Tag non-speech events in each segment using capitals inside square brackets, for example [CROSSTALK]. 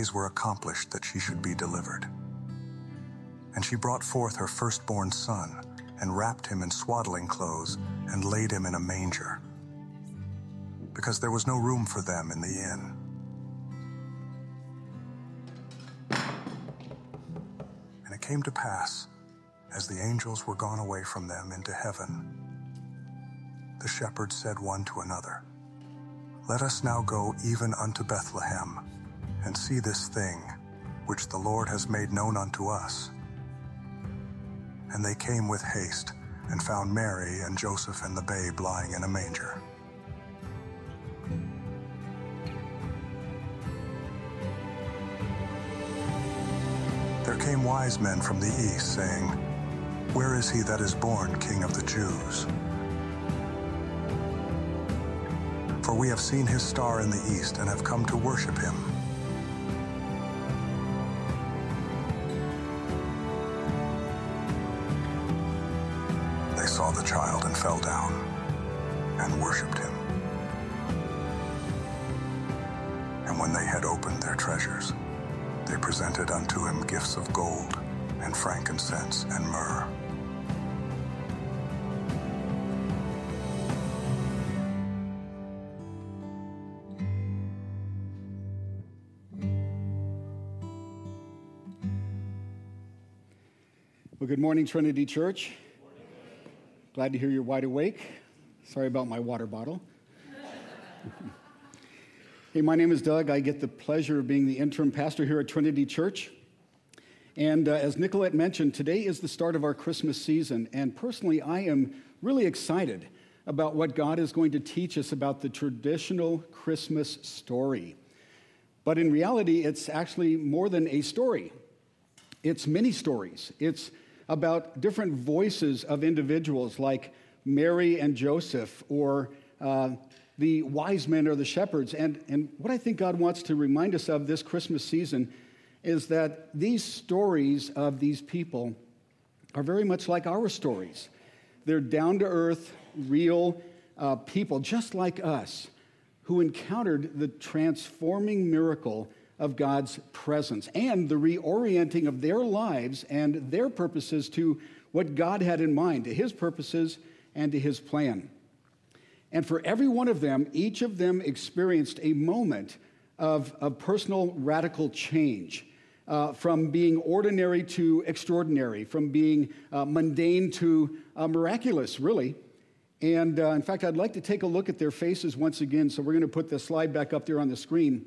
days were accomplished that she should be delivered. And she brought forth her firstborn son, and wrapped him in swaddling clothes, and laid him in a manger, because there was no room for them in the inn. And it came to pass, as the angels were gone away from them into heaven, the shepherds said one to another, Let us now go even unto Bethlehem, and see this thing which the Lord has made known unto us. And they came with haste, and found Mary and Joseph and the babe lying in a manger. There came wise men from the east, saying, Where is he that is born King of the Jews? For we have seen his star in the east, and have come to worship him. Well, good morning, Trinity Church. Glad to hear you're wide awake. Sorry about my water bottle. [LAUGHS] hey, my name is Doug. I get the pleasure of being the interim pastor here at Trinity Church. And uh, as Nicolette mentioned, today is the start of our Christmas season. And personally, I am really excited about what God is going to teach us about the traditional Christmas story. But in reality, it's actually more than a story. It's many stories. It's about different voices of individuals like Mary and Joseph or uh, the wise men or the shepherds. And, and what I think God wants to remind us of this Christmas season is that these stories of these people are very much like our stories. They're down to earth, real uh, people, just like us, who encountered the transforming miracle of God's presence and the reorienting of their lives and their purposes to what God had in mind, to his purposes and to his plan. And for every one of them, each of them experienced a moment of, of personal radical change. Uh, from being ordinary to extraordinary, from being uh, mundane to uh, miraculous, really. And uh, in fact, I'd like to take a look at their faces once again. So we're going to put the slide back up there on the screen.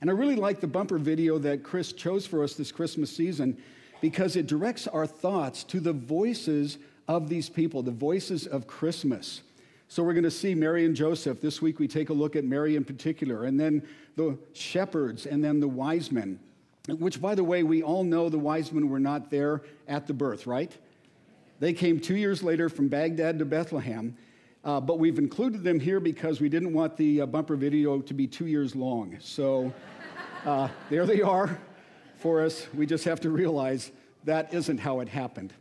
And I really like the bumper video that Chris chose for us this Christmas season because it directs our thoughts to the voices of these people, the voices of Christmas. So we're going to see Mary and Joseph. This week we take a look at Mary in particular, and then the shepherds, and then the wise men. Which, by the way, we all know the wise men were not there at the birth, right? They came two years later from Baghdad to Bethlehem. Uh, but we've included them here because we didn't want the uh, bumper video to be two years long. So uh, there they are for us. We just have to realize that isn't how it happened.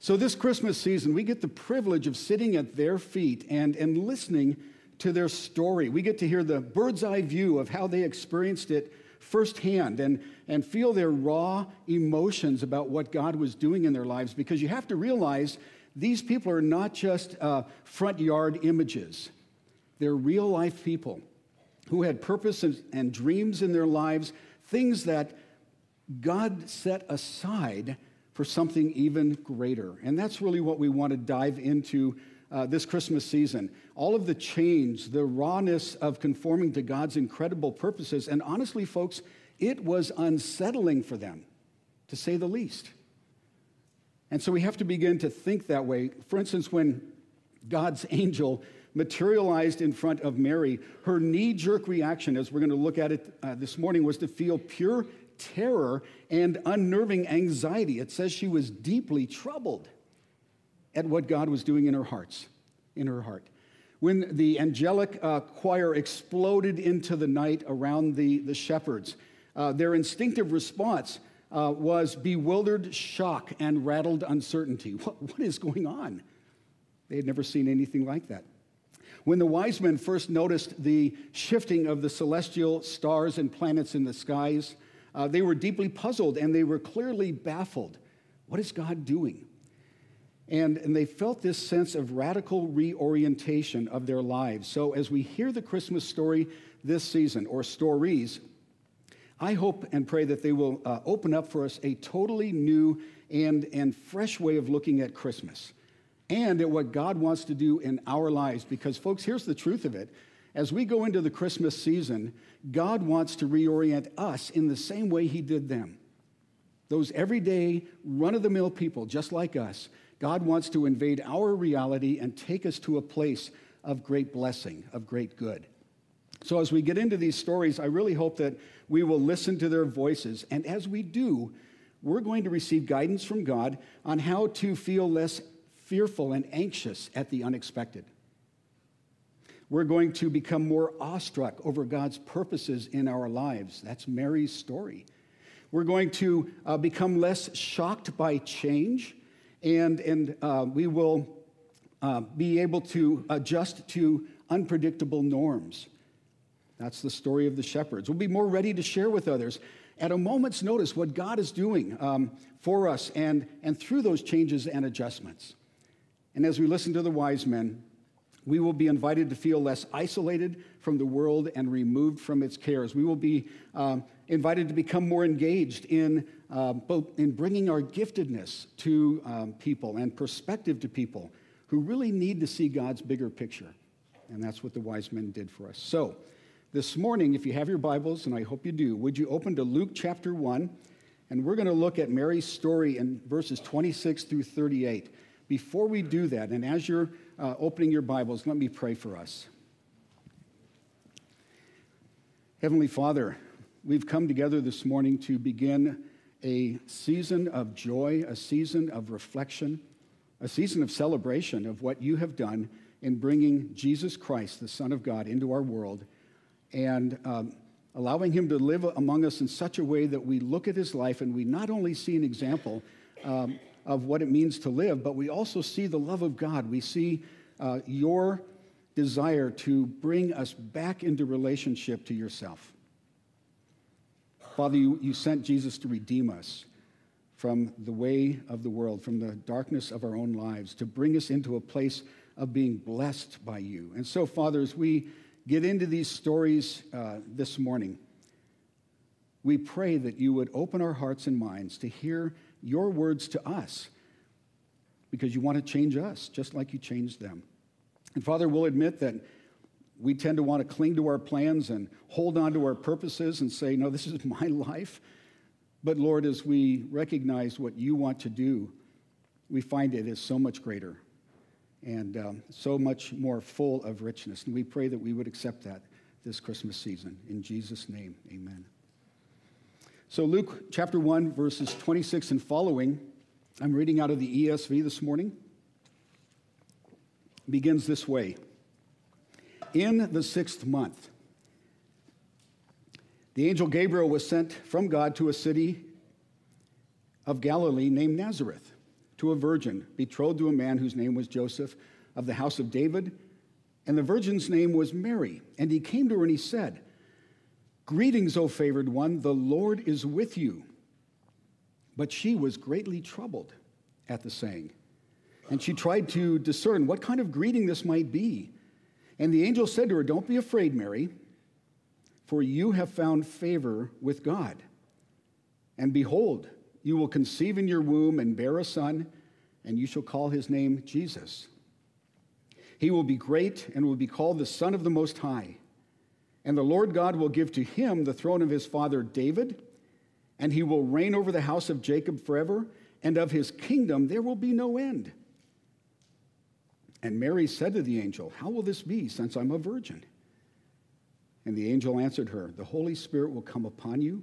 So, this Christmas season, we get the privilege of sitting at their feet and, and listening to their story. We get to hear the bird's eye view of how they experienced it firsthand and, and feel their raw emotions about what God was doing in their lives because you have to realize these people are not just uh, front yard images, they're real life people who had purpose and, and dreams in their lives, things that God set aside for something even greater. And that's really what we want to dive into uh, this Christmas season. All of the change, the rawness of conforming to God's incredible purposes. And honestly, folks, it was unsettling for them, to say the least. And so we have to begin to think that way. For instance, when God's angel materialized in front of Mary, her knee jerk reaction, as we're going to look at it uh, this morning, was to feel pure terror and unnerving anxiety. It says she was deeply troubled at what God was doing in her hearts, in her heart. When the angelic uh, choir exploded into the night around the, the shepherds, uh, their instinctive response uh, was bewildered shock and rattled uncertainty. [LAUGHS] What, what is going on? They had never seen anything like that. When the wise men first noticed the shifting of the celestial stars and planets in the skies, uh, they were deeply puzzled and they were clearly baffled. What is God doing? And, and they felt this sense of radical reorientation of their lives. So, as we hear the Christmas story this season, or stories, I hope and pray that they will uh, open up for us a totally new and, and fresh way of looking at Christmas and at what God wants to do in our lives. Because, folks, here's the truth of it. As we go into the Christmas season, God wants to reorient us in the same way He did them. Those everyday, run of the mill people, just like us, God wants to invade our reality and take us to a place of great blessing, of great good. So, as we get into these stories, I really hope that we will listen to their voices. And as we do, we're going to receive guidance from God on how to feel less fearful and anxious at the unexpected. We're going to become more awestruck over God's purposes in our lives. That's Mary's story. We're going to uh, become less shocked by change, and, and uh, we will uh, be able to adjust to unpredictable norms. That's the story of the shepherds. We'll be more ready to share with others at a moment's notice what God is doing um, for us and, and through those changes and adjustments. And as we listen to the wise men, we will be invited to feel less isolated from the world and removed from its cares. We will be um, invited to become more engaged in, uh, both in bringing our giftedness to um, people and perspective to people who really need to see God's bigger picture. And that's what the wise men did for us. So, this morning, if you have your Bibles, and I hope you do, would you open to Luke chapter 1? And we're going to look at Mary's story in verses 26 through 38. Before we do that, and as you're uh, opening your Bibles, let me pray for us. Heavenly Father, we've come together this morning to begin a season of joy, a season of reflection, a season of celebration of what you have done in bringing Jesus Christ, the Son of God, into our world and um, allowing him to live among us in such a way that we look at his life and we not only see an example um, of what it means to live, but we also see the love of God. We see uh, your desire to bring us back into relationship to yourself. Father, you, you sent Jesus to redeem us from the way of the world, from the darkness of our own lives, to bring us into a place of being blessed by you. And so, Father, as we get into these stories uh, this morning, we pray that you would open our hearts and minds to hear your words to us because you want to change us just like you changed them. And Father, we'll admit that we tend to want to cling to our plans and hold on to our purposes and say, no, this is [LAUGHS] my life. But Lord, as we recognize what you want to do, we find it is so much greater and um, so much more full of richness. And we pray that we would accept that this Christmas season. In Jesus' name, amen. So, Luke chapter 1, verses 26 and following, I'm reading out of the ESV this morning, begins this way In the sixth month, the angel Gabriel was sent from God to a city of Galilee named Nazareth to a virgin betrothed to a man whose name was Joseph of the house of David. And the virgin's name was Mary. And he came to her and he said, Greetings, O favored one, the Lord is with you. But she was greatly troubled at the saying. And she tried to discern what kind of greeting this might be. And the angel said to her, Don't be afraid, Mary, for you have found favor with God. And behold, you will conceive in your womb and bear a son, and you shall call his name Jesus. He will be great and will be called the Son of the Most High. And the Lord God will give to him the throne of his father David, and he will reign over the house of Jacob forever, and of his kingdom there will be no end. And Mary said to the angel, How will this be, since I'm a virgin? And the angel answered her, The Holy Spirit will come upon you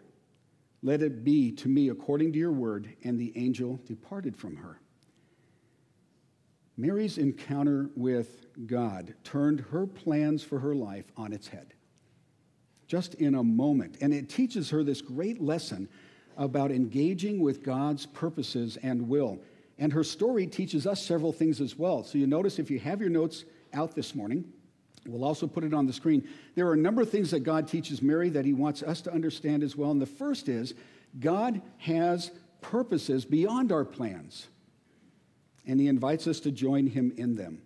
Let it be to me according to your word. And the angel departed from her. Mary's encounter with God turned her plans for her life on its head, just in a moment. And it teaches her this great lesson about engaging with God's purposes and will. And her story teaches us several things as well. So you notice if you have your notes out this morning, we'll also put it on the screen. There are a number of things that God teaches Mary that he wants us to understand as well. And the first is God has purposes beyond our plans, and he invites us to join him in them.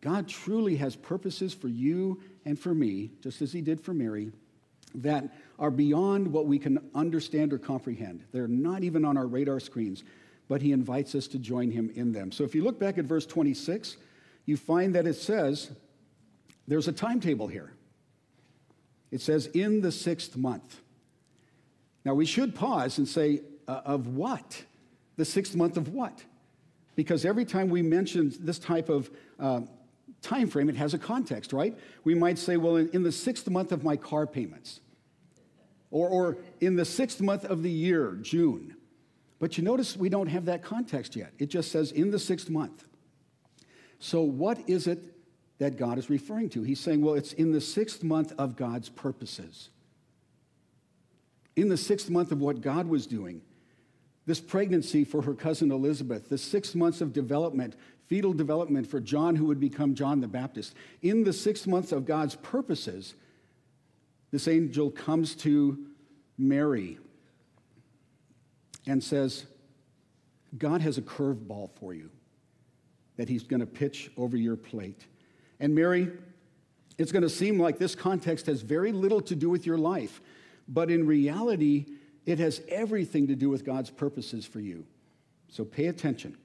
God truly has purposes for you and for me, just as he did for Mary, that are beyond what we can understand or comprehend. They're not even on our radar screens, but he invites us to join him in them. So if you look back at verse 26, you find that it says there's a timetable here. It says, in the sixth month. Now, we should pause and say, uh, of what? The sixth month of what? Because every time we mention this type of uh, time frame, it has a context, right? We might say, well, in, in the sixth month of my car payments, or, or in the sixth month of the year, June. But you notice we don't have that context yet. It just says in the sixth month. So, what is it that God is referring to? He's saying, well, it's in the sixth month of God's purposes. In the sixth month of what God was doing, this pregnancy for her cousin Elizabeth, the six months of development, fetal development for John, who would become John the Baptist. In the six months of God's purposes, this angel comes to Mary and says, God has a curveball for you that he's going to pitch over your plate. And Mary, it's going to seem like this context has very little to do with your life, but in reality, it has everything to do with God's purposes for you. So pay attention.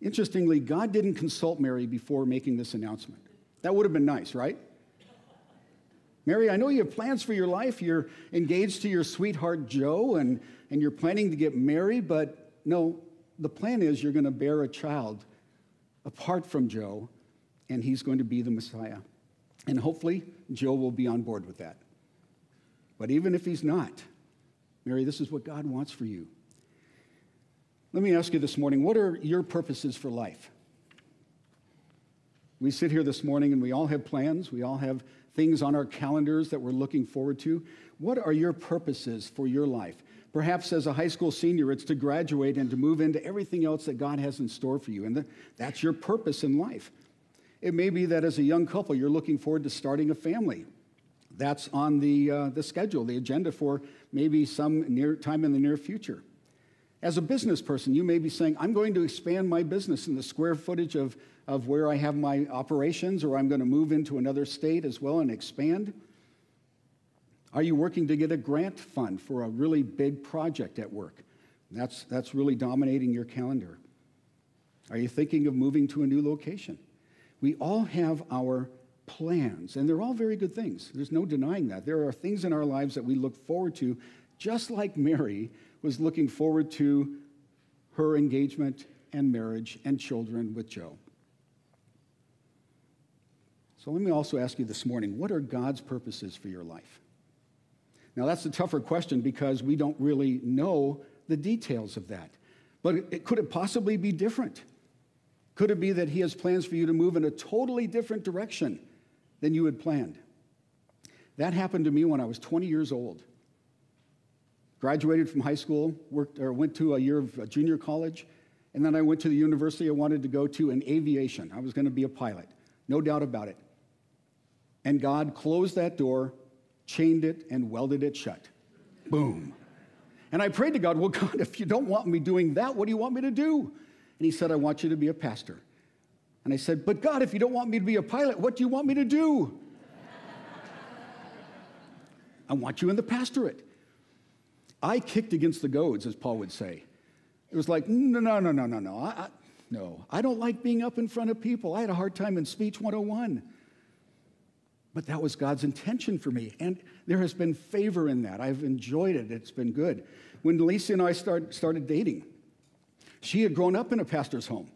Interestingly, God didn't consult Mary before making this announcement. That would have been nice, right? Mary, I know you have plans for your life. You're engaged to your sweetheart Joe and, and you're planning to get married, but no, the plan is you're going to bear a child apart from Joe, and he's going to be the Messiah. And hopefully, Joe will be on board with that. But even if he's not, Mary, this is what God wants for you. Let me ask you this morning what are your purposes for life? We sit here this morning and we all have plans, we all have things on our calendars that we're looking forward to. What are your purposes for your life? Perhaps as a high school senior, it's to graduate and to move into everything else that God has in store for you. And that's your purpose in life. It may be that as a young couple, you're looking forward to starting a family. That's on the, uh, the schedule, the agenda for maybe some near time in the near future. As a business person, you may be saying, I'm going to expand my business in the square footage of of where I have my operations, or I'm going to move into another state as well and expand? Are you working to get a grant fund for a really big project at work? That's, that's really dominating your calendar. Are you thinking of moving to a new location? We all have our plans, and they're all very good things. There's no denying that. There are things in our lives that we look forward to, just like Mary was looking forward to her engagement and marriage and children with Joe. So let me also ask you this morning what are God's purposes for your life? Now, that's a tougher question because we don't really know the details of that. But it, could it possibly be different? Could it be that He has plans for you to move in a totally different direction than you had planned? That happened to me when I was 20 years old. Graduated from high school, worked, or went to a year of junior college, and then I went to the university I wanted to go to in aviation. I was going to be a pilot, no doubt about it. And God closed that door, chained it, and welded it shut. Boom. And I prayed to God, Well, God, if you don't want me doing that, what do you want me to do? And He said, I want you to be a pastor. And I said, But God, if you don't want me to be a pilot, what do you want me to do? [LAUGHS] I want you in the pastorate. I kicked against the goads, as Paul would say. It was like, no, no, no, no, no, no. I, I, no, I don't like being up in front of people. I had a hard time in Speech 101. But that was God's intention for me. And there has been favor in that. I've enjoyed it. It's been good. When Lisa and I start, started dating, she had grown up in a pastor's home.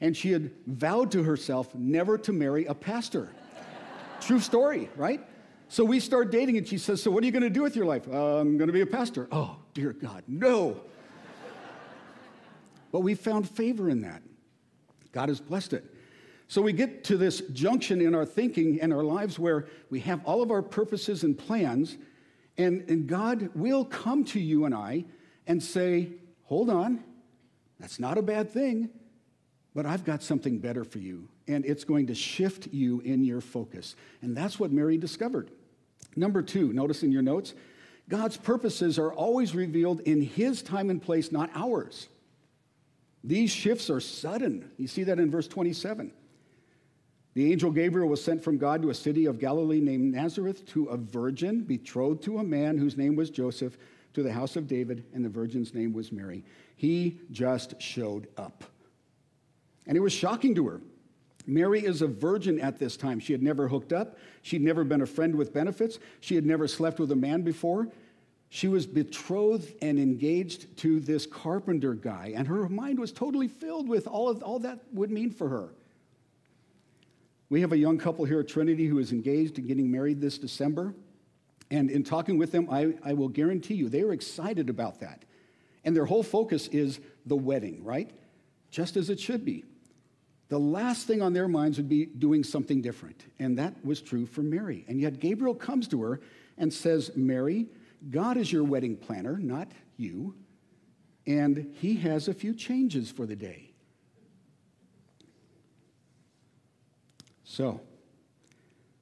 And she had vowed to herself never to marry a pastor. [LAUGHS] True story, right? So we start dating, and she says, So, what are you going to do with your life? Uh, I'm going to be a pastor. Oh, dear God, no. [LAUGHS] but we found favor in that. God has blessed it. So we get to this junction in our thinking and our lives where we have all of our purposes and plans, and, and God will come to you and I and say, Hold on, that's not a bad thing, but I've got something better for you, and it's going to shift you in your focus. And that's what Mary discovered. Number two, notice in your notes, God's purposes are always revealed in His time and place, not ours. These shifts are sudden. You see that in verse 27. The angel Gabriel was sent from God to a city of Galilee named Nazareth to a virgin betrothed to a man whose name was Joseph, to the house of David, and the virgin's name was Mary. He just showed up. And it was shocking to her. Mary is a virgin at this time. She had never hooked up, she'd never been a friend with benefits, she had never slept with a man before. She was betrothed and engaged to this carpenter guy, and her mind was totally filled with all, of, all that would mean for her. We have a young couple here at Trinity who is engaged and getting married this December. And in talking with them, I, I will guarantee you they are excited about that. And their whole focus is the wedding, right? Just as it should be the last thing on their minds would be doing something different. And that was true for Mary. And yet Gabriel comes to her and says, Mary, God is your wedding planner, not you. And he has a few changes for the day. So,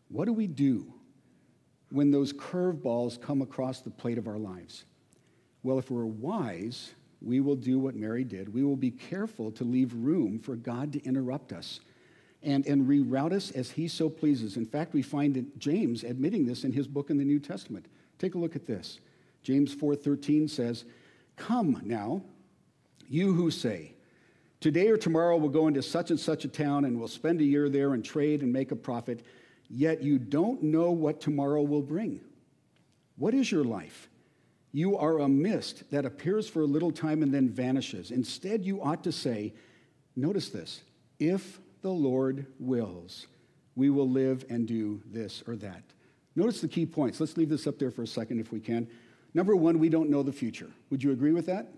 what do we do when those curveballs come across the plate of our lives? Well, if we're wise, we will do what Mary did. We will be careful to leave room for God to interrupt us and, and reroute us as he so pleases. In fact, we find James admitting this in his book in the New Testament. Take a look at this. James 4:13 says, "Come now, you who say, today or tomorrow we'll go into such and such a town and we'll spend a year there and trade and make a profit, yet you don't know what tomorrow will bring. What is your life? You are a mist that appears for a little time and then vanishes. Instead, you ought to say, notice this, if the Lord wills, we will live and do this or that. Notice the key points. Let's leave this up there for a second if we can. Number one, we don't know the future. Would you agree with that?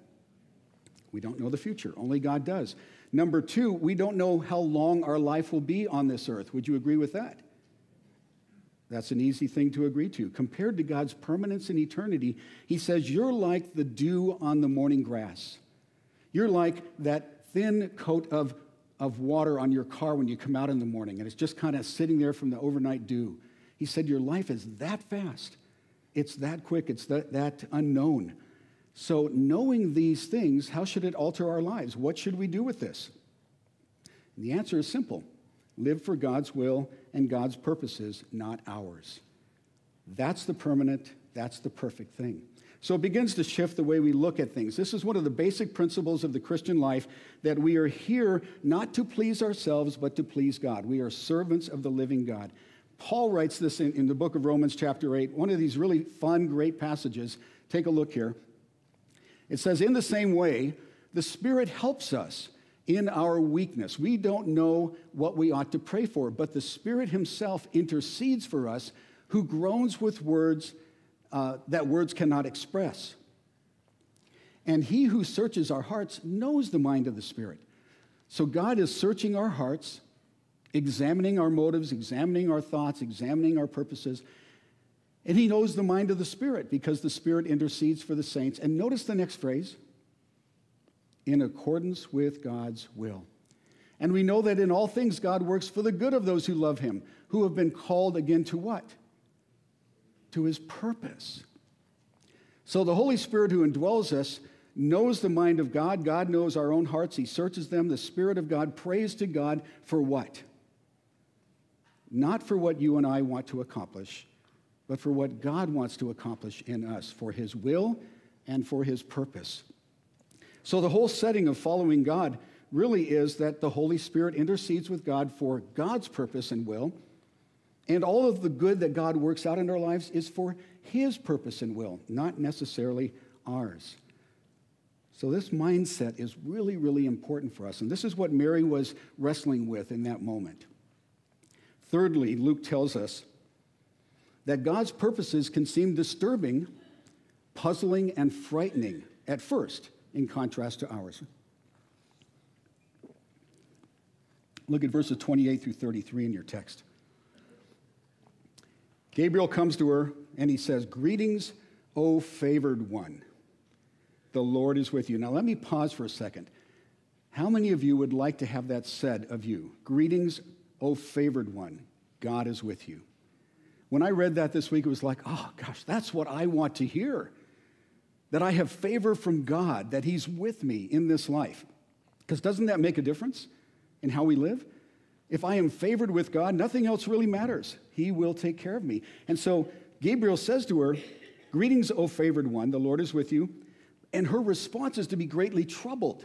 We don't know the future. Only God does. Number two, we don't know how long our life will be on this earth. Would you agree with that? That's an easy thing to agree to. Compared to God's permanence and eternity, he says, You're like the dew on the morning grass. You're like that thin coat of, of water on your car when you come out in the morning, and it's just kind of sitting there from the overnight dew. He said, Your life is that fast. It's that quick. It's that, that unknown. So, knowing these things, how should it alter our lives? What should we do with this? And the answer is simple live for God's will and God's purposes, not ours. That's the permanent, that's the perfect thing. So it begins to shift the way we look at things. This is one of the basic principles of the Christian life that we are here not to please ourselves, but to please God. We are servants of the living God. Paul writes this in, in the book of Romans, chapter 8, one of these really fun, great passages. Take a look here. It says, In the same way, the Spirit helps us in our weakness. We don't know what we ought to pray for, but the Spirit Himself intercedes for us who groans with words uh, that words cannot express. And He who searches our hearts knows the mind of the Spirit. So God is searching our hearts, examining our motives, examining our thoughts, examining our purposes. And He knows the mind of the Spirit because the Spirit intercedes for the saints. And notice the next phrase in accordance with God's will. And we know that in all things God works for the good of those who love him, who have been called again to what? To his purpose. So the Holy Spirit who indwells us knows the mind of God. God knows our own hearts. He searches them. The Spirit of God prays to God for what? Not for what you and I want to accomplish, but for what God wants to accomplish in us, for his will and for his purpose. So the whole setting of following God really is that the Holy Spirit intercedes with God for God's purpose and will. And all of the good that God works out in our lives is for His purpose and will, not necessarily ours. So, this mindset is really, really important for us. And this is what Mary was wrestling with in that moment. Thirdly, Luke tells us that God's purposes can seem disturbing, puzzling, and frightening at first, in contrast to ours. Look at verses 28 through 33 in your text. Gabriel comes to her and he says, Greetings, O favored one. The Lord is with you. Now, let me pause for a second. How many of you would like to have that said of you? Greetings, O favored one. God is with you. When I read that this week, it was like, oh gosh, that's what I want to hear. That I have favor from God, that He's with me in this life. Because doesn't that make a difference in how we live? If I am favored with God, nothing else really matters. He will take care of me. And so Gabriel says to her, Greetings, O favored one, the Lord is with you. And her response is to be greatly troubled,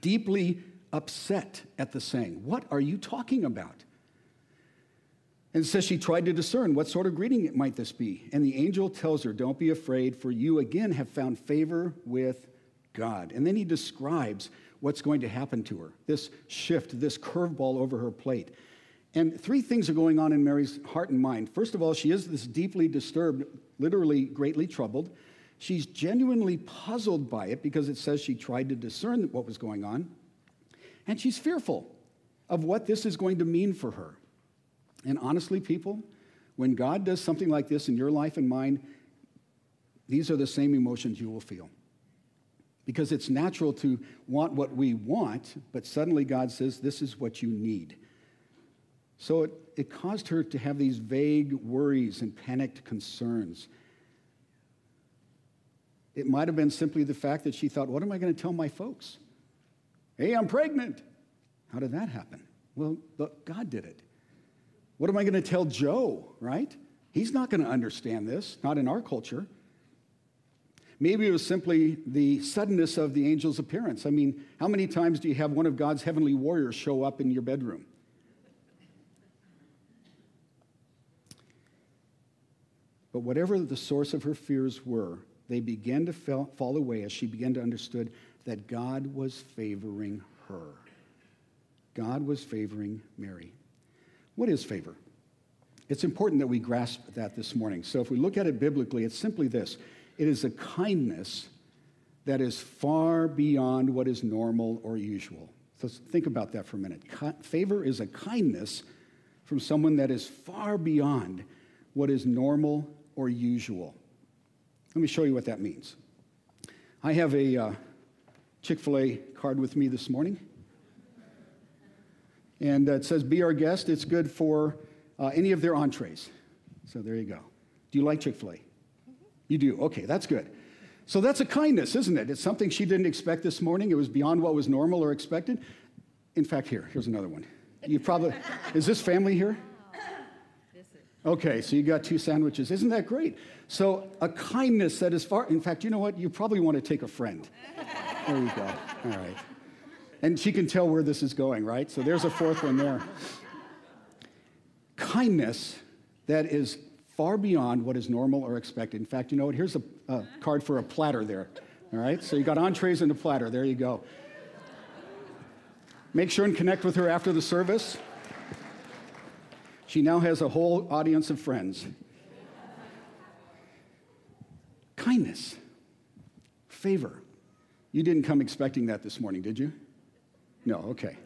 deeply upset at the saying. What are you talking about? And says she tried to discern what sort of greeting it might this be. And the angel tells her, Don't be afraid, for you again have found favor with God. And then he describes what's going to happen to her this shift, this curveball over her plate. And three things are going on in Mary's heart and mind. First of all, she is this deeply disturbed, literally greatly troubled. She's genuinely puzzled by it because it says she tried to discern what was going on. And she's fearful of what this is going to mean for her. And honestly, people, when God does something like this in your life and mine, these are the same emotions you will feel because it's natural to want what we want, but suddenly God says, This is what you need. So it, it caused her to have these vague worries and panicked concerns. It might have been simply the fact that she thought, What am I going to tell my folks? Hey, I'm pregnant. How did that happen? Well, look, God did it. What am I going to tell Joe, right? He's not going to understand this, not in our culture. Maybe it was simply the suddenness of the angel's appearance. I mean, how many times do you have one of God's heavenly warriors show up in your bedroom? But whatever the source of her fears were, they began to fall away as she began to understand that God was favoring her. God was favoring Mary. What is favor? It's important that we grasp that this morning. So if we look at it biblically, it's simply this it is a kindness that is far beyond what is normal or usual. So think about that for a minute. Favor is a kindness from someone that is far beyond what is normal or usual. Let me show you what that means. I have a uh, Chick fil A card with me this morning. And it says, Be our guest. It's good for uh, any of their entrees. So there you go. Do you like Chick fil A? You do? Okay, that's good. So that's a kindness, isn't it? It's something she didn't expect this morning. It was beyond what was normal or expected. In fact, here, here's another one. You probably, is this family here? Okay, so you got two sandwiches. Isn't that great? So a kindness that is far, in fact, you know what? You probably want to take a friend. There you go. All right. And she can tell where this is going, right? So there's a fourth one there. Kindness that is far beyond what is normal or expected. In fact, you know what? Here's a, a card for a platter there. All right? So you got entrees and a platter. There you go. Make sure and connect with her after the service. She now has a whole audience of friends. Kindness, favor. You didn't come expecting that this morning, did you? No, okay.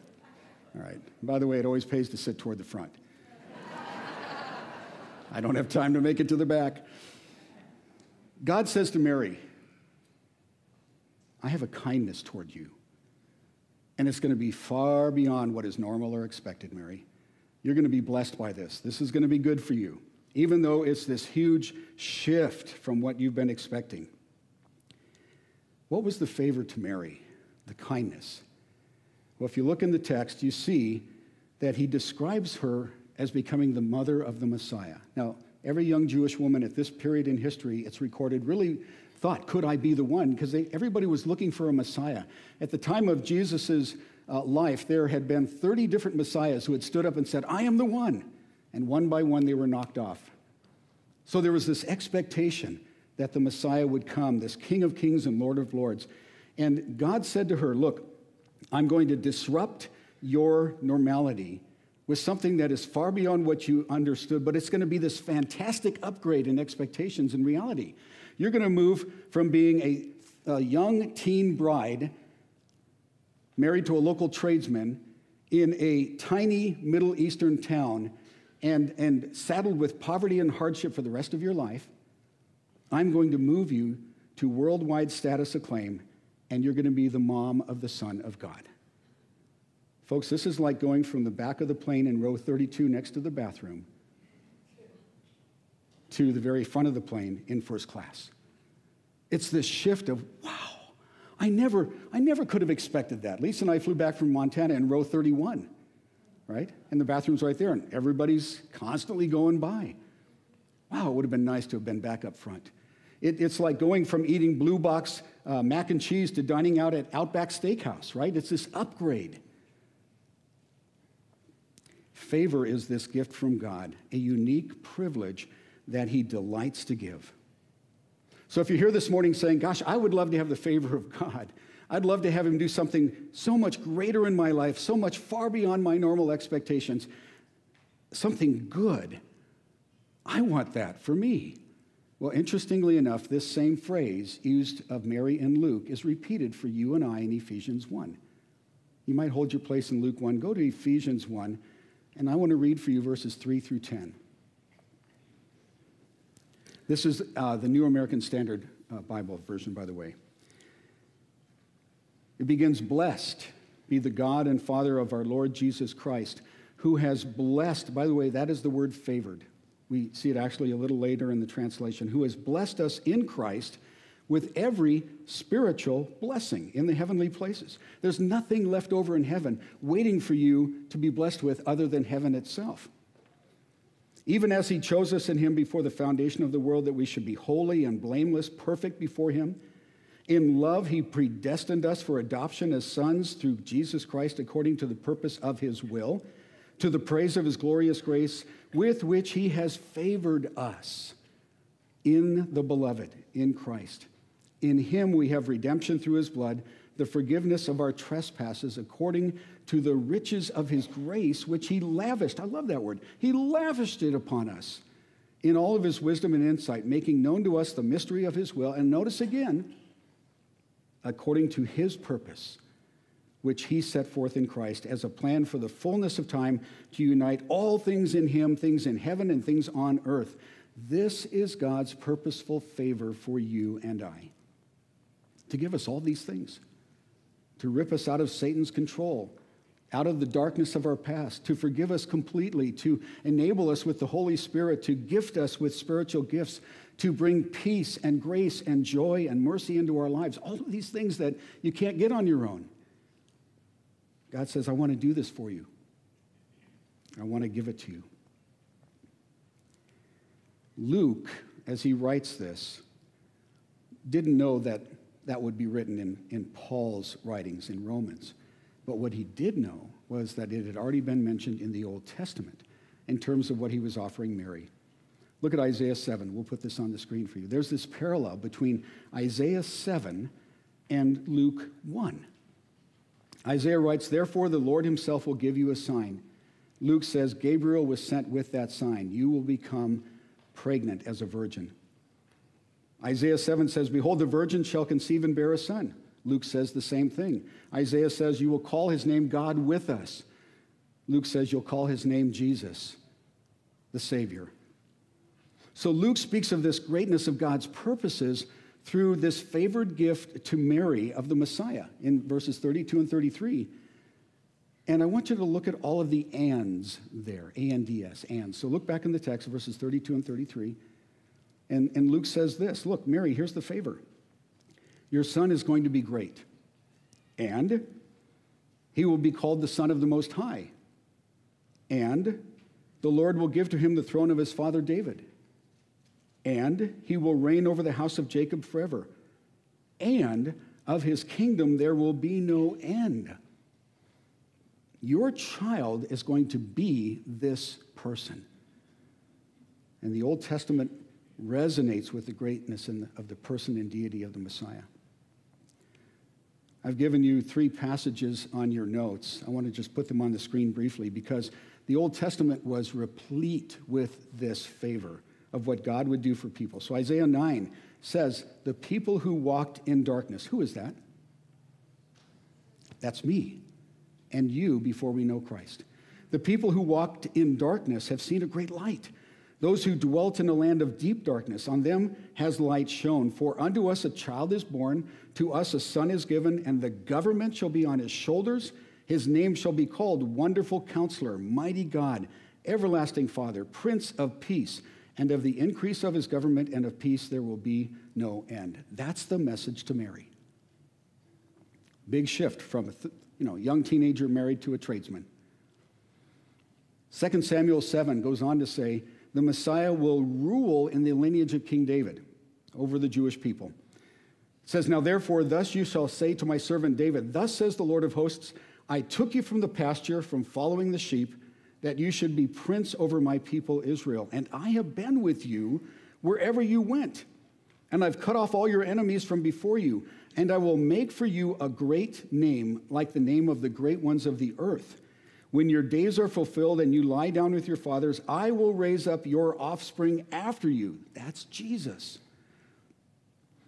All right. By the way, it always pays to sit toward the front. I don't have time to make it to the back. God says to Mary, I have a kindness toward you. And it's going to be far beyond what is normal or expected, Mary. You're going to be blessed by this. This is going to be good for you, even though it's this huge shift from what you've been expecting. What was the favor to Mary? The kindness. Well, if you look in the text, you see that he describes her as becoming the mother of the Messiah. Now, every young Jewish woman at this period in history, it's recorded, really thought, could I be the one? Because everybody was looking for a Messiah. At the time of Jesus' uh, life, there had been 30 different Messiahs who had stood up and said, I am the one. And one by one, they were knocked off. So there was this expectation that the Messiah would come, this King of Kings and Lord of Lords. And God said to her, Look, I'm going to disrupt your normality with something that is far beyond what you understood, but it's going to be this fantastic upgrade in expectations and reality. You're going to move from being a, a young teen bride married to a local tradesman in a tiny Middle Eastern town and, and saddled with poverty and hardship for the rest of your life. I'm going to move you to worldwide status acclaim, and you're going to be the mom of the Son of God. Folks, this is like going from the back of the plane in row 32 next to the bathroom to the very front of the plane in first class. It's this shift of, wow, I never, I never could have expected that. Lisa and I flew back from Montana in row 31, right? And the bathroom's right there, and everybody's constantly going by. Wow, it would have been nice to have been back up front. It, it's like going from eating blue box uh, mac and cheese to dining out at Outback Steakhouse, right? It's this upgrade. Favor is this gift from God, a unique privilege that He delights to give. So if you're here this morning saying, Gosh, I would love to have the favor of God, I'd love to have Him do something so much greater in my life, so much far beyond my normal expectations, something good. I want that for me. Well, interestingly enough, this same phrase used of Mary and Luke is repeated for you and I in Ephesians 1. You might hold your place in Luke 1. Go to Ephesians 1 and I want to read for you verses 3 through 10. This is uh, the New American Standard uh, Bible version, by the way. It begins Blessed be the God and Father of our Lord Jesus Christ, who has blessed, by the way, that is the word favored. We see it actually a little later in the translation, who has blessed us in Christ with every spiritual blessing in the heavenly places. There's nothing left over in heaven waiting for you to be blessed with other than heaven itself. Even as he chose us in him before the foundation of the world, that we should be holy and blameless, perfect before him. In love, he predestined us for adoption as sons through Jesus Christ according to the purpose of his will, to the praise of his glorious grace, with which he has favored us in the beloved, in Christ. In him we have redemption through his blood, the forgiveness of our trespasses according to the riches of his grace, which he lavished. I love that word. He lavished it upon us in all of his wisdom and insight, making known to us the mystery of his will. And notice again, according to his purpose, which he set forth in Christ as a plan for the fullness of time to unite all things in him, things in heaven and things on earth. This is God's purposeful favor for you and I to give us all these things, to rip us out of Satan's control, out of the darkness of our past, to forgive us completely, to enable us with the Holy Spirit, to gift us with spiritual gifts, to bring peace and grace and joy and mercy into our lives. All of these things that you can't get on your own. God says, I want to do this for you. I want to give it to you. Luke, as he writes this, didn't know that that would be written in, in Paul's writings in Romans. But what he did know was that it had already been mentioned in the Old Testament in terms of what he was offering Mary. Look at Isaiah 7. We'll put this on the screen for you. There's this parallel between Isaiah 7 and Luke 1. Isaiah writes, Therefore, the Lord himself will give you a sign. Luke says, Gabriel was sent with that sign. You will become pregnant as a virgin. Isaiah 7 says, Behold, the virgin shall conceive and bear a son. Luke says the same thing. Isaiah says, You will call his name God with us. Luke says, You'll call his name Jesus, the Savior. So Luke speaks of this greatness of God's purposes through this favored gift to Mary of the Messiah in verses 32 and 33. And I want you to look at all of the ands there, A N D S, and. So look back in the text, verses 32 and 33. And, and Luke says this Look, Mary, here's the favor. Your son is going to be great, and he will be called the Son of the Most High. And the Lord will give to him the throne of his father David. And he will reign over the house of Jacob forever. And of his kingdom there will be no end. Your child is going to be this person. And the Old Testament resonates with the greatness the, of the person and deity of the Messiah. I've given you three passages on your notes. I want to just put them on the screen briefly because The Old Testament was replete with this favor of what God would do for people. So Isaiah 9 says, The people who walked in darkness, who is that? That's me and you before we know Christ. The people who walked in darkness have seen a great light. Those who dwelt in a land of deep darkness, on them has light shone. For unto us a child is born, to us a son is given, and the government shall be on his shoulders. His name shall be called Wonderful Counselor, Mighty God, Everlasting Father, Prince of Peace. And of the increase of his government and of peace there will be no end. That's the message to Mary. Big shift from a you know, young teenager married to a tradesman. 2 Samuel 7 goes on to say, the Messiah will rule in the lineage of King David over the Jewish people. It says, Now therefore, thus you shall say to my servant David, Thus says the Lord of hosts, I took you from the pasture, from following the sheep, that you should be prince over my people Israel. And I have been with you wherever you went. And I've cut off all your enemies from before you. And I will make for you a great name, like the name of the great ones of the earth. When your days are fulfilled and you lie down with your fathers, I will raise up your offspring after you. That's Jesus.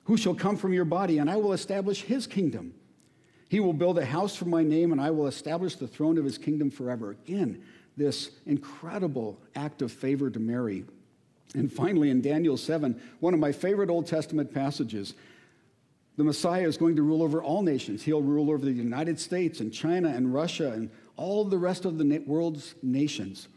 Who shall come from your body, and I will establish his kingdom. He will build a house for my name, and I will establish the throne of his kingdom forever. Again, this incredible act of favor to Mary. And finally, in Daniel 7, one of my favorite Old Testament passages, the Messiah is going to rule over all nations. He'll rule over the United States and China and Russia and all the rest of the world's nations.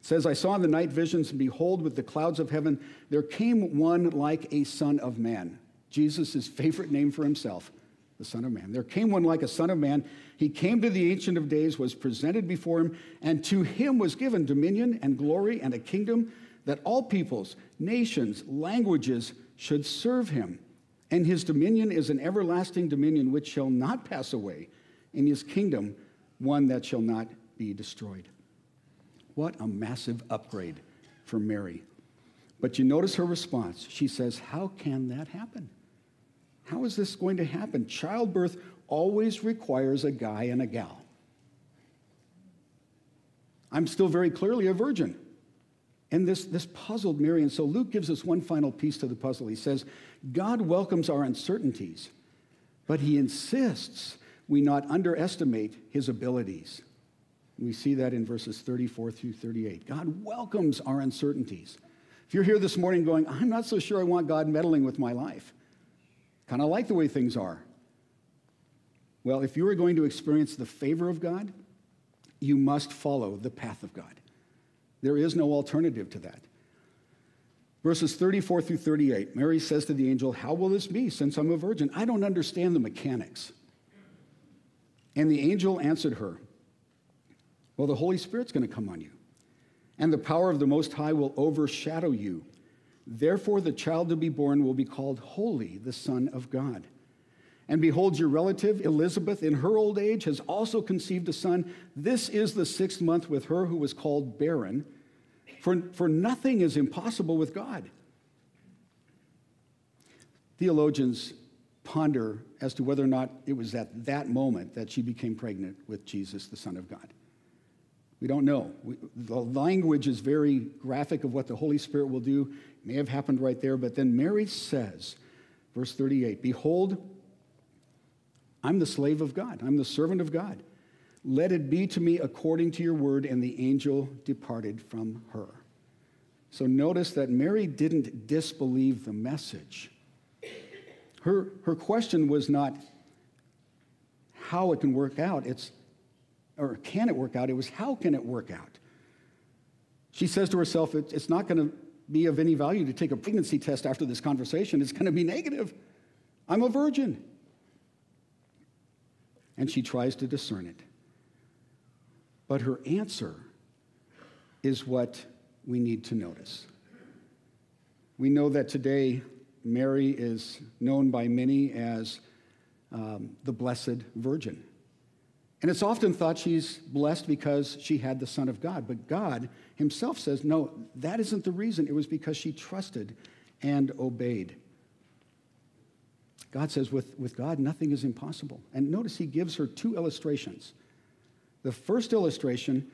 It says, I saw in the night visions, and behold, with the clouds of heaven, there came one like a son of man. Jesus' favorite name for himself, the Son of Man. There came one like a Son of Man. He came to the Ancient of Days, was presented before him, and to him was given dominion and glory and a kingdom that all peoples, nations, languages should serve him. And his dominion is an everlasting dominion which shall not pass away, and his kingdom one that shall not be destroyed. What a massive upgrade for Mary. But you notice her response. She says, How can that happen? How is this going to happen? Childbirth always requires a guy and a gal. I'm still very clearly a virgin. And this, this puzzled Mary. And so Luke gives us one final piece to the puzzle. He says, God welcomes our uncertainties, but he insists we not underestimate his abilities. We see that in verses 34 through 38. God welcomes our uncertainties. If you're here this morning going, I'm not so sure I want God meddling with my life, kind of like the way things are. Well, if you are going to experience the favor of God, you must follow the path of God. There is no alternative to that. Verses 34 through 38, Mary says to the angel, How will this be since I'm a virgin? I don't understand the mechanics. And the angel answered her, Well, the Holy Spirit's going to come on you, and the power of the Most High will overshadow you. Therefore, the child to be born will be called Holy, the Son of God. And behold, your relative Elizabeth, in her old age, has also conceived a son. This is the sixth month with her who was called barren. For, for nothing is impossible with God. Theologians ponder as to whether or not it was at that moment that she became pregnant with Jesus, the Son of God. We don't know. We, the language is very graphic of what the Holy Spirit will do. It may have happened right there, but then Mary says, verse 38 Behold, I'm the slave of God, I'm the servant of God. Let it be to me according to your word. And the angel departed from her. So notice that Mary didn't disbelieve the message. Her, her question was not how it can work out, it's, or can it work out? It was how can it work out? She says to herself, it's not going to be of any value to take a pregnancy test after this conversation. It's going to be negative. I'm a virgin and she tries to discern it. But her answer is what we need to notice. We know that today Mary is known by many as um, the Blessed Virgin. And it's often thought she's blessed because she had the Son of God. But God Himself says, no, that isn't the reason. It was because she trusted and obeyed. God says, with, with God, nothing is impossible. And notice he gives her two illustrations. The first illustration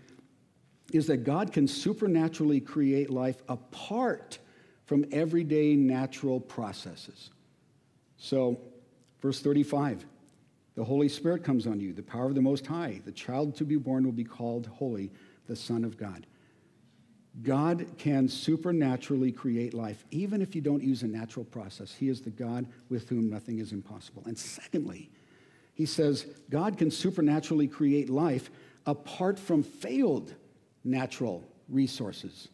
is that God can supernaturally create life apart from everyday natural processes. So, verse 35 the Holy Spirit comes on you, the power of the Most High. The child to be born will be called Holy, the Son of God. God can supernaturally create life, even if you don't use a natural process. He is the God with whom nothing is impossible. And secondly, he says God can supernaturally create life apart from failed natural resources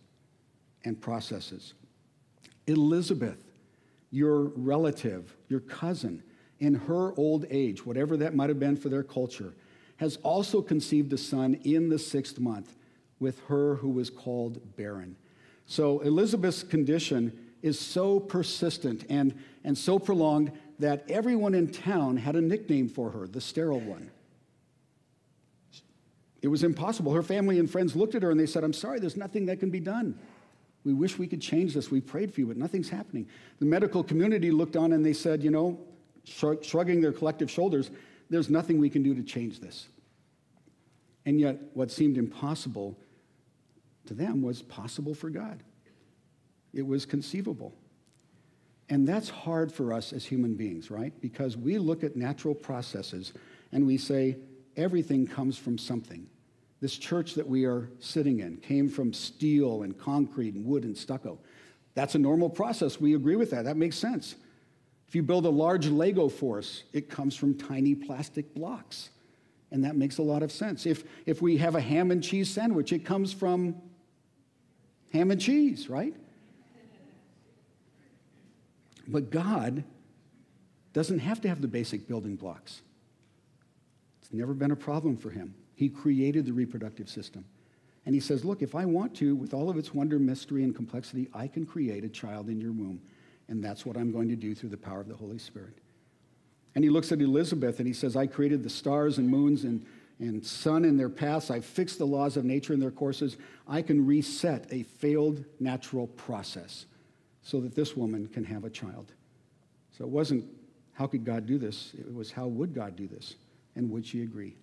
and processes. Elizabeth, your relative, your cousin, in her old age, whatever that might have been for their culture, has also conceived a son in the sixth month with her who was called barren. So Elizabeth's condition is so persistent and, and so prolonged that everyone in town had a nickname for her, the sterile one. It was impossible. Her family and friends looked at her and they said, I'm sorry, there's nothing that can be done. We wish we could change this. We prayed for you, but nothing's happening. The medical community looked on and they said, You know, shrugging their collective shoulders, there's nothing we can do to change this. And yet, what seemed impossible to them was possible for God. It was conceivable. And that's hard for us as human beings, right? Because we look at natural processes and we say everything comes from something. This church that we are sitting in came from steel and concrete and wood and stucco. That's a normal process. We agree with that. That makes sense. If you build a large Lego force, it comes from tiny plastic blocks. And that makes a lot of sense. If, if we have a ham and cheese sandwich, it comes from ham and cheese, right? But God doesn't have to have the basic building blocks. It's never been a problem for him. He created the reproductive system. And he says, Look, if I want to, with all of its wonder, mystery, and complexity, I can create a child in your womb and that's what I'm going to do through the power of the Holy Spirit. And he looks at Elizabeth and he says, I created the stars and moons and, and sun in their paths. I've fixed the laws of nature in their courses. I can reset a failed natural process so that this woman can have a child. So it wasn't, how could God do this? It was, how would God do this? And would she agree?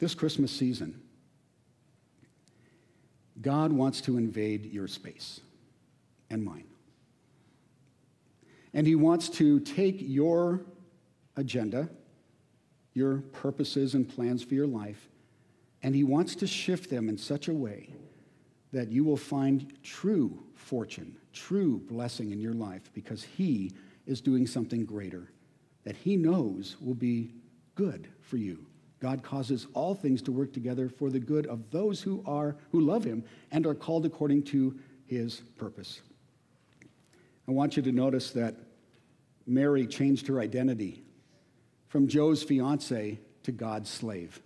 This Christmas season, God wants to invade your space and mine. And He wants to take your agenda, your purposes and plans for your life, and He wants to shift them in such a way that you will find true fortune, true blessing in your life because He is doing something greater that He knows will be good for you God causes all things to work together for the good of those who are who love him and are called according to his purpose. I want you to notice that Mary changed her identity from Joe's fiance to God's slave.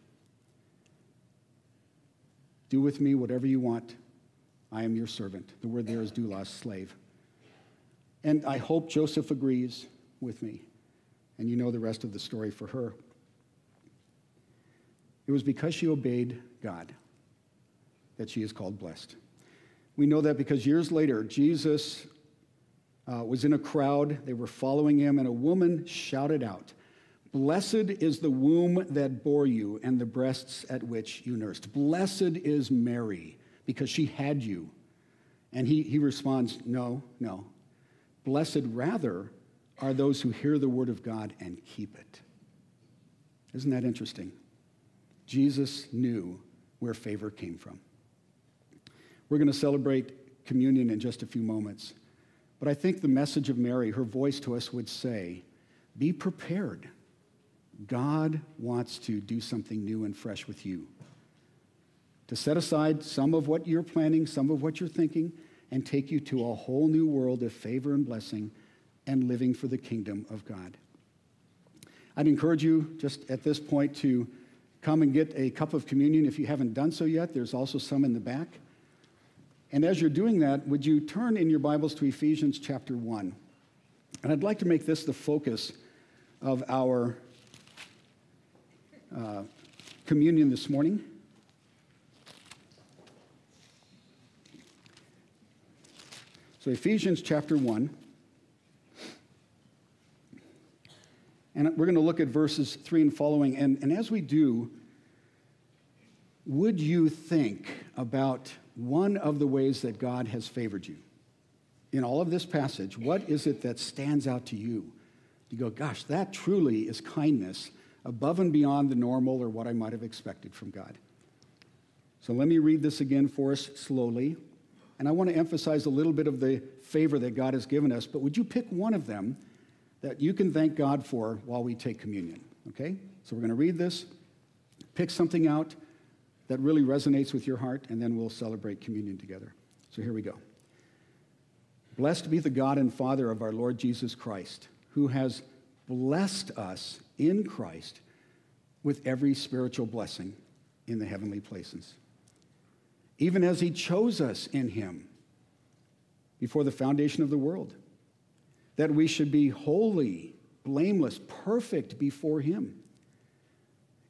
Do with me whatever you want. I am your servant. The word there is doulos, slave. And I hope Joseph agrees with me. And you know the rest of the story for her. It was because she obeyed God that she is called blessed. We know that because years later, Jesus uh, was in a crowd, they were following him, and a woman shouted out, Blessed is the womb that bore you and the breasts at which you nursed. Blessed is Mary because she had you. And he, he responds, No, no. Blessed rather are those who hear the word of God and keep it. Isn't that interesting? Jesus knew where favor came from. We're going to celebrate communion in just a few moments. But I think the message of Mary, her voice to us would say, be prepared. God wants to do something new and fresh with you. To set aside some of what you're planning, some of what you're thinking, and take you to a whole new world of favor and blessing and living for the kingdom of God. I'd encourage you just at this point to Come and get a cup of communion if you haven't done so yet. There's also some in the back. And as you're doing that, would you turn in your Bibles to Ephesians chapter 1? And I'd like to make this the focus of our uh, communion this morning. So, Ephesians chapter 1. And we're going to look at verses 3 and following. And, and as we do, would you think about one of the ways that God has favored you? In all of this passage, what is it that stands out to you? You go, gosh, that truly is kindness above and beyond the normal or what I might have expected from God. So let me read this again for us slowly. And I want to emphasize a little bit of the favor that God has given us, but would you pick one of them that you can thank God for while we take communion? Okay? So we're going to read this, pick something out that really resonates with your heart, and then we'll celebrate communion together. So here we go. Blessed be the God and Father of our Lord Jesus Christ, who has blessed us in Christ with every spiritual blessing in the heavenly places, even as he chose us in him before the foundation of the world, that we should be holy, blameless, perfect before him.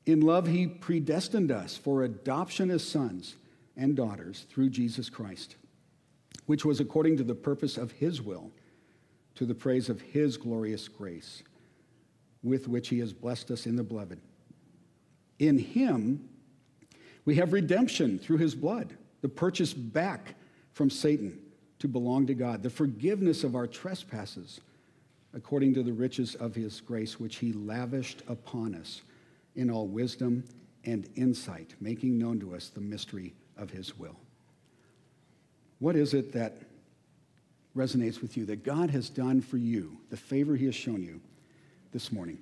In love, he predestined us for adoption as sons and daughters through Jesus Christ, which was according to the purpose of his will, to the praise of his glorious grace, with which he has blessed us in the beloved. In him, we have redemption through his blood, the purchase back from Satan to belong to God, the forgiveness of our trespasses, according to the riches of his grace, which he lavished upon us in all wisdom and insight, making known to us the mystery of his will. What is it that resonates with you that God has done for you, the favor he has shown you this morning?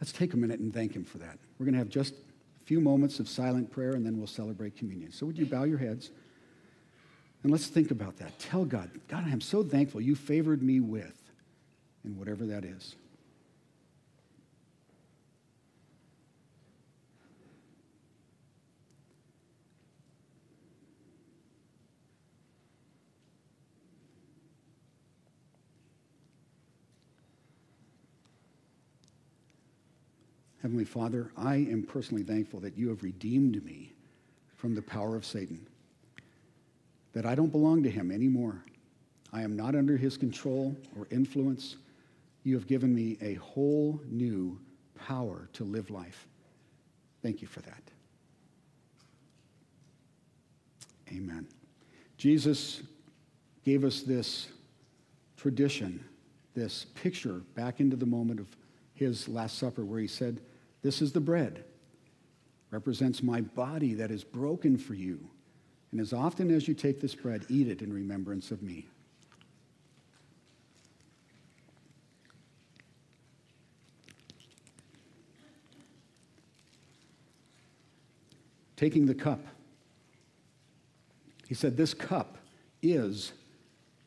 Let's take a minute and thank him for that. We're going to have just few moments of silent prayer and then we'll celebrate communion. So, would you bow your heads? And let's think about that. Tell God, God, I am so thankful you favored me with, and whatever that is. Heavenly Father, I am personally thankful that you have redeemed me from the power of Satan, that I don't belong to him anymore. I am not under his control or influence. You have given me a whole new power to live life. Thank you for that. Amen. Jesus gave us this tradition, this picture back into the moment of his Last Supper where he said, this is the bread, represents my body that is broken for you. And as often as you take this bread, eat it in remembrance of me. Taking the cup, he said, This cup is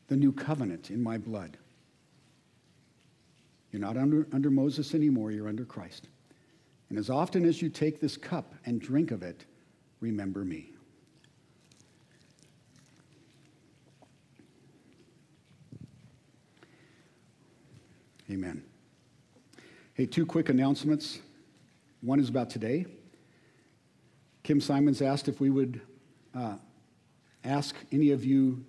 the new covenant in my blood. You're not under, under Moses anymore, you're under Christ. And as often as you take this cup and drink of it, remember me. Amen. Hey, two quick announcements. One is about today. Kim Simons asked if we would uh, ask any of you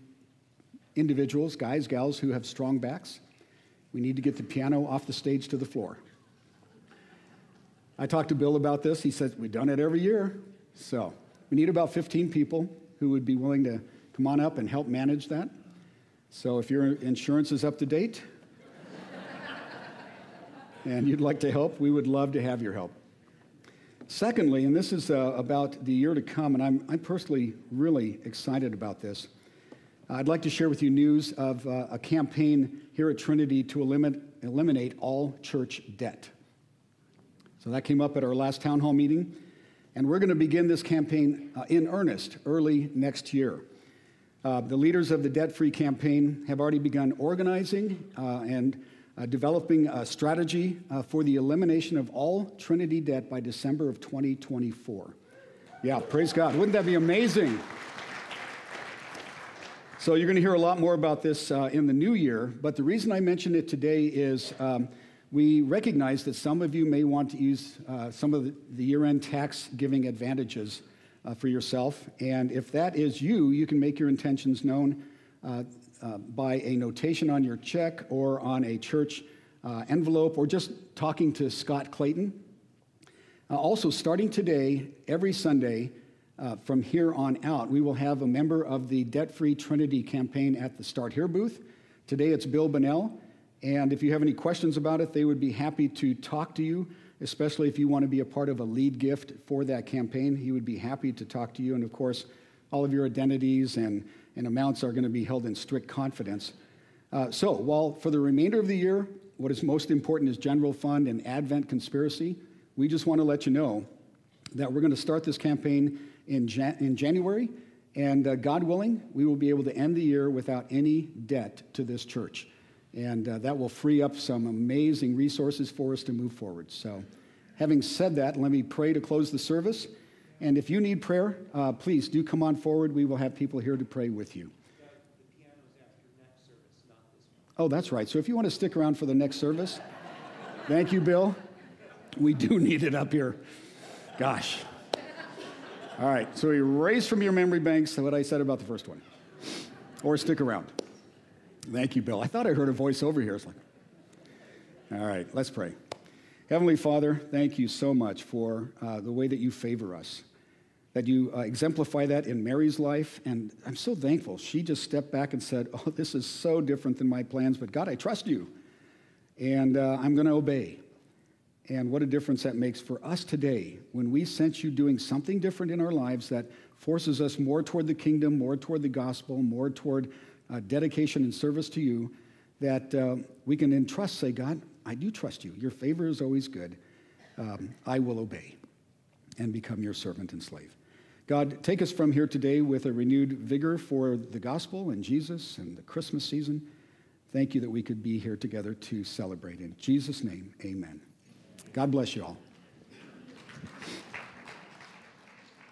individuals, guys, gals, who have strong backs, we need to get the piano off the stage to the floor. I talked to Bill about this. He said, We've done it every year. So we need about 15 people who would be willing to come on up and help manage that. So if your insurance is up to date [LAUGHS] and you'd like to help, we would love to have your help. Secondly, and this is uh, about the year to come, and I'm, I'm personally really excited about this. I'd like to share with you news of uh, a campaign here at Trinity to eliminate, eliminate all church debt. So that came up at our last town hall meeting. And we're going to begin this campaign uh, in earnest early next year. Uh, the leaders of the debt free campaign have already begun organizing uh, and uh, developing a strategy uh, for the elimination of all Trinity debt by December of 2024. Yeah, praise God. Wouldn't that be amazing? So, you're going to hear a lot more about this uh, in the new year, but the reason I mention it today is. Um, we recognize that some of you may want to use uh, some of the year end tax giving advantages uh, for yourself. And if that is you, you can make your intentions known uh, uh, by a notation on your check or on a church uh, envelope or just talking to Scott Clayton. Uh, also, starting today, every Sunday from here on out, we will have a member of the Debt Free Trinity campaign at the Start Here booth. Today it's Bill Bonnell, and if you have any questions about it, they would be happy to talk to you, especially if you want to be a part of a lead gift for that campaign. He would be happy to talk to you, and of course, all of your identities and, and amounts are going to be held in strict confidence. Uh, so, while for the remainder of the year, what is most important is general fund and Advent conspiracy, we just want to let you know that we're going to start this campaign in, Jan- in January, and uh, God willing, we will be able to end the year without any debt to this church. And uh, that will free up some amazing resources for us to move forward. So, having said that, let me pray to close the service. And if you need prayer, uh, please do come on forward. We will have people here to pray with you. Oh, that's right. So if you want to stick around for the next service, [LAUGHS] thank you, Bill. We do need it up here. Gosh. All right, so erase from your memory banks what I said about the first one. Or stick around. Thank you, Bill. I thought I heard a voice over here. It's like, all right, let's pray. Heavenly Father, thank you so much for uh, the way that you favor us, that you uh, exemplify that in Mary's life. And I'm so thankful. She just stepped back and said, Oh, this is so different than my plans, but God, I trust you. And uh, I'm going to obey. And what a difference that makes for us today when we sense you doing something different in our lives that forces us more toward the kingdom, more toward the gospel, more toward uh, dedication and service to you, that uh, we can entrust, say, God, I do trust you. Your favor is always good. Um, I will obey and become your servant and slave. God, take us from here today with a renewed vigor for the gospel and Jesus and the Christmas season. Thank you that we could be here together to celebrate. In Jesus' name, amen. God bless you all.